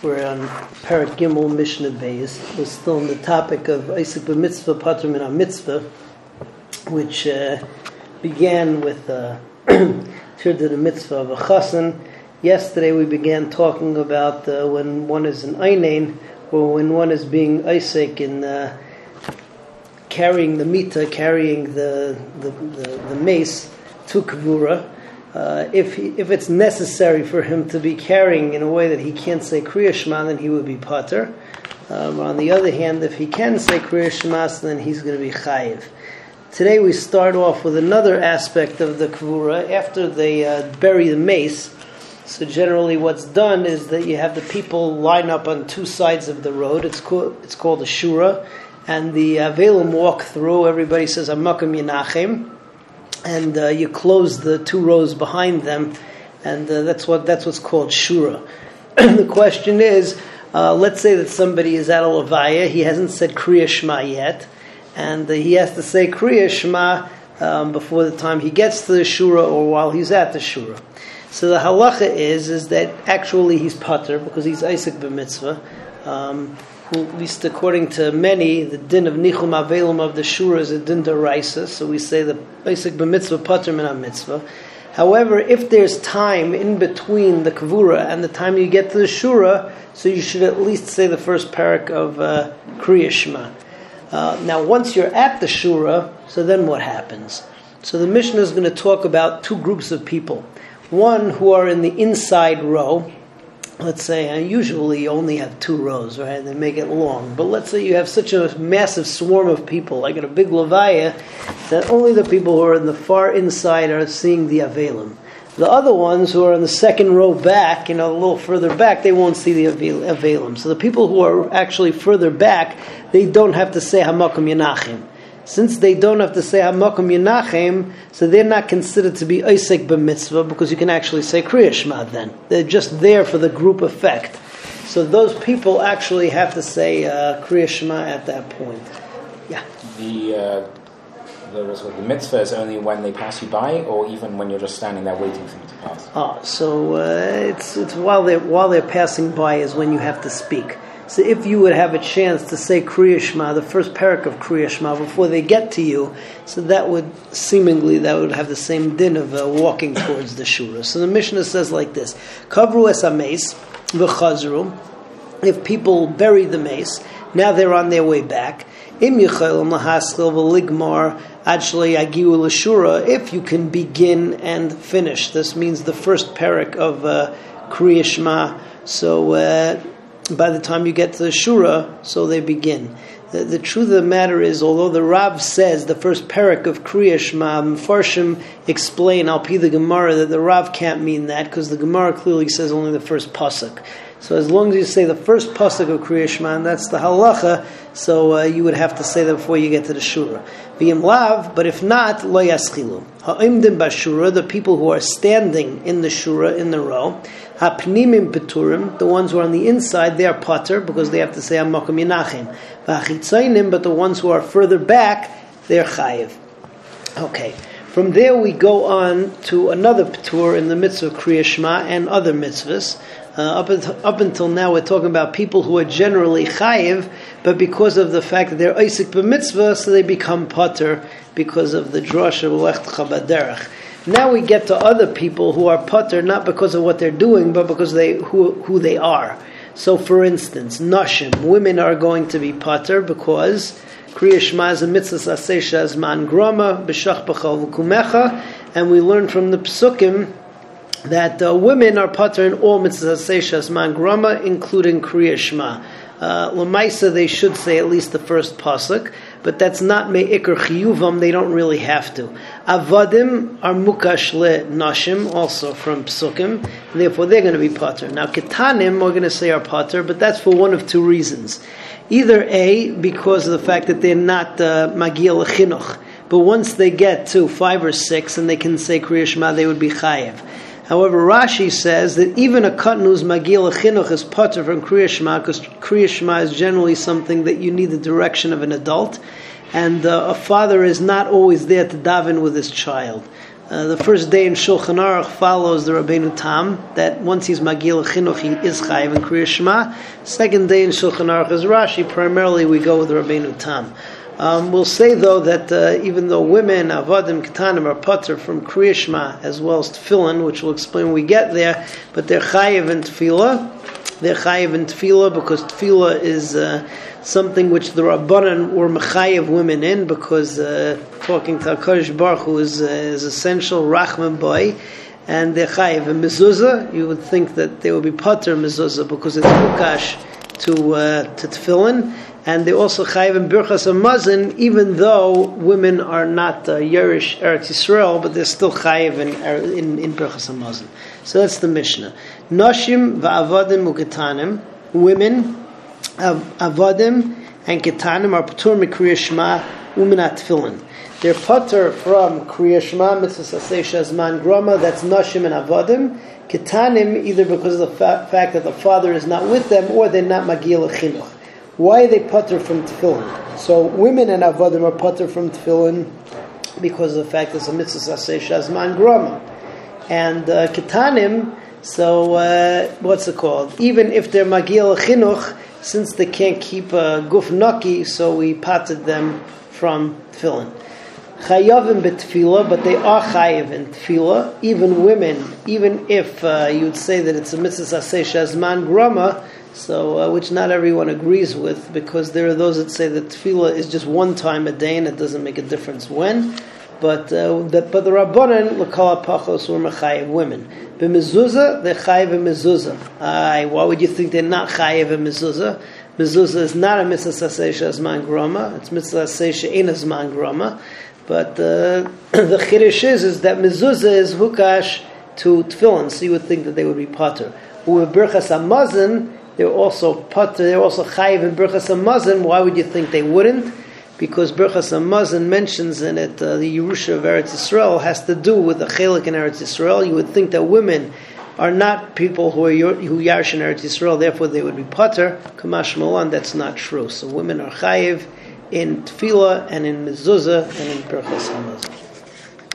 We're on Parak Gimel Mishnah Beis. We're still on the topic of osek b'mitzvah patrim in mitzvah, which uh, began with uh, the mitzvah of a chassan. Yesterday we began talking about uh, when one is an einain, or when one is being osek in uh, carrying the mita, carrying the, the, the, the mace to kavura uh, if he, if it's necessary for him to be carrying in a way that he can't say Kriya Shema, then he would be Pater. Um, on the other hand, if he can say Kriya Shema, then he's going to be Chayiv. Today we start off with another aspect of the Kvura. After they uh, bury the mace, so generally what's done is that you have the people line up on two sides of the road. It's called, it's called a Shura. And the Avelim walk through. Everybody says, Amakam Yenachem and uh, you close the two rows behind them, and uh, that's what that's what's called shura. the question is, uh, let's say that somebody is at a levaya, he hasn't said kriya shema yet, and uh, he has to say kriya shema um, before the time he gets to the shura or while he's at the shura. So the halacha is is that actually he's patur because he's Isaac b'mitzvah. Um, who, at least according to many, the din of nichum avelim of the shura is a din deraisa. So we say the basic b'mitzvah pater min mitzvah. However, if there's time in between the kavura and the time you get to the shura, so you should at least say the first parak of uh, Kriya. Uh, now, once you're at the shura, so then what happens? So the Mishnah is going to talk about two groups of people. One who are in the inside row, let's say I usually only have two rows, right? They make it long. But let's say you have such a massive swarm of people, like in a big levaya, that only the people who are in the far inside are seeing the Avelim. The other ones who are in the second row back, you know, a little further back, they won't see the Avelim. So the people who are actually further back, they don't have to say Hamakum Yanachim since they don't have to say Hamakom Yenachem, so they're not considered to be osek b'mitzvah because you can actually say Kriya Shema then. They're just there for the group effect. So those people actually have to say uh, Kriya Shema at that point. Yeah. The uh, the, the mitzvah is only when they pass you by, or even when you're just standing there waiting for them to pass. Ah, so uh, it's it's while they while they're passing by is when you have to speak. So if you would have a chance to say Kriya Shema, the first parak of Kriya Shema, before they get to you, so that would seemingly that would have the same din of uh, walking towards the shura. So the Mishnah says like this: Kavru es mace v'chazru. If people bury the mace, now they're on their way back. Im lahaskil v'ligmar agiu l'shura. If you can begin and finish, this means the first parak of uh, Kriya Shema. So. Uh, by the time you get to the Shura, so they begin. The, the, truth of the matter is, although the Rav says the first parak of Kriya Shema, Mfarshim explain, I'll the Gemara, that the Rav can't mean that because the Gemara clearly says only the first pasuk. So as long as you say the first pasuk of Kriya Shema, and that's the halacha, so uh, you would have to say that before you get to the Shura. B'im lav, but if not, lo yaschilu. Ha'imdim bashura, the people who are standing in the Shura, in the row, ha'pnimim peturim, the ones who are on the inside, they are pater, because they have to say ha'makom yinachim. V'achitzainim, but the ones who are further back, they're chayiv. Okay. From there we go on to another patur in the mitzvah of Kriya Shema and other mitzvahs. Uh, up, until, up until now, we're talking about people who are generally chayiv, but because of the fact that they're osek b'mitzvah, so they become patur because of the drosh of lecht chabaderach. Now we get to other people who are patur not because of what they're doing, but because they who, who they are. So, for instance, nashim, women are going to be patur because Kriya Shema is a mitzvah grama b'shach v'kumecha, and we learn from the psukim that uh, women are pater in all mitzvahs seishas man grama, including kriya shema. Uh, Lamaisa, they should say at least the first pasuk, but that's not me'ikr chiyuvam. They don't really have to. Avadim are mukash le nashim, also from psukim, and therefore they're going to be pater. Now ketanim, we're going to say are pater, but that's for one of two reasons. Either a because of the fact that they're not uh, magil chinuch, but once they get to five or six and they can say kriya shema, they would be chayev. However, Rashi says that even a who's magil chinuch is patur from Kriya Shema because Kriya Shema is generally something that you need the direction of an adult, and uh, a father is not always there to daven with his child. Uh, the first day in Shulchan Aruch follows the Rabbeinu Tam, that once he's Magil Chinuch, he is Chayiv in Kriya Shema. Second day in Shulchan Aruch is Rashi. Primarily, we go with the Rabbeinu Tam. Um, we'll say though that uh, even though women, avodim, ketanim, are patur from Kriya Shema as well as tefillin, which we'll explain when we get there, but they're chayiv in tefillah. They're chayiv in tefillah because tefillah is uh, something which the Rabbanan were mechayiv women in because uh, talking to HaKadosh Baruch Hu is, uh, is essential, Rachman boy, and they're chayiv. And mezuzah, you would think that they would be patur mezuzah because it's mukash to, uh, to tefillin, and they also chayiv in birchas mazin, even though women are not uh, Yerush Eretz Yisrael, but they're still chayiv in, in, in birchas mazin. So that's the Mishnah. Noshim va'avadim uketanim, women, avodim and ketanim are patur mikriya shema uminat tefillin. They're patur from kriya shema mitzvah shazman groma. That's Nashim and avodim. Ketanim either because of the fa- fact that the father is not with them or they're not magil chinuch. Why are they patur from tefillin? So women and avodim are patur from tefillin because of the fact that it's a mitzvah shazman groma. And uh, ketanim, so uh, what's it called? Even if they're magil chinuch, since they can't keep a guf naki, so we patted them from tefillin. Chayavim betfila, but they are chayiv in tefillah. Even women, even if uh, you'd say that it's a mitzvah asay shazman grama, so uh, which not everyone agrees with, because there are those that say that tefillah is just one time a day and it doesn't make a difference when. But uh, the, but the rabbanan l'kol pachos were mechayiv women. B'mezuzah they're chayiv mezuzah. Aye, why would you think they're not chayiv mezuzah? Mezuzah is not a mitzvah sasei zman groma. It's mitzvah sasei she'ena zman groma. But uh, the chiddush is, is that mezuzah is hukash to tefillin, so you would think that they would be patur. With birchas hamazon, they're also patur. They're also chayiv in birchas hamazon. Why would you think they wouldn't? because Berchas Hamazon mentions in it uh, the Yerusha of Eretz Yisrael has to do with the Chelik in Eretz Yisrael. You would think that women are not people who are who Yarsh in Eretz Yisrael, therefore they would be Patur. Kamash Malan, that's not true. So women are Chayiv in Tefillah and in Mezuzah and in Berchas Hamazon.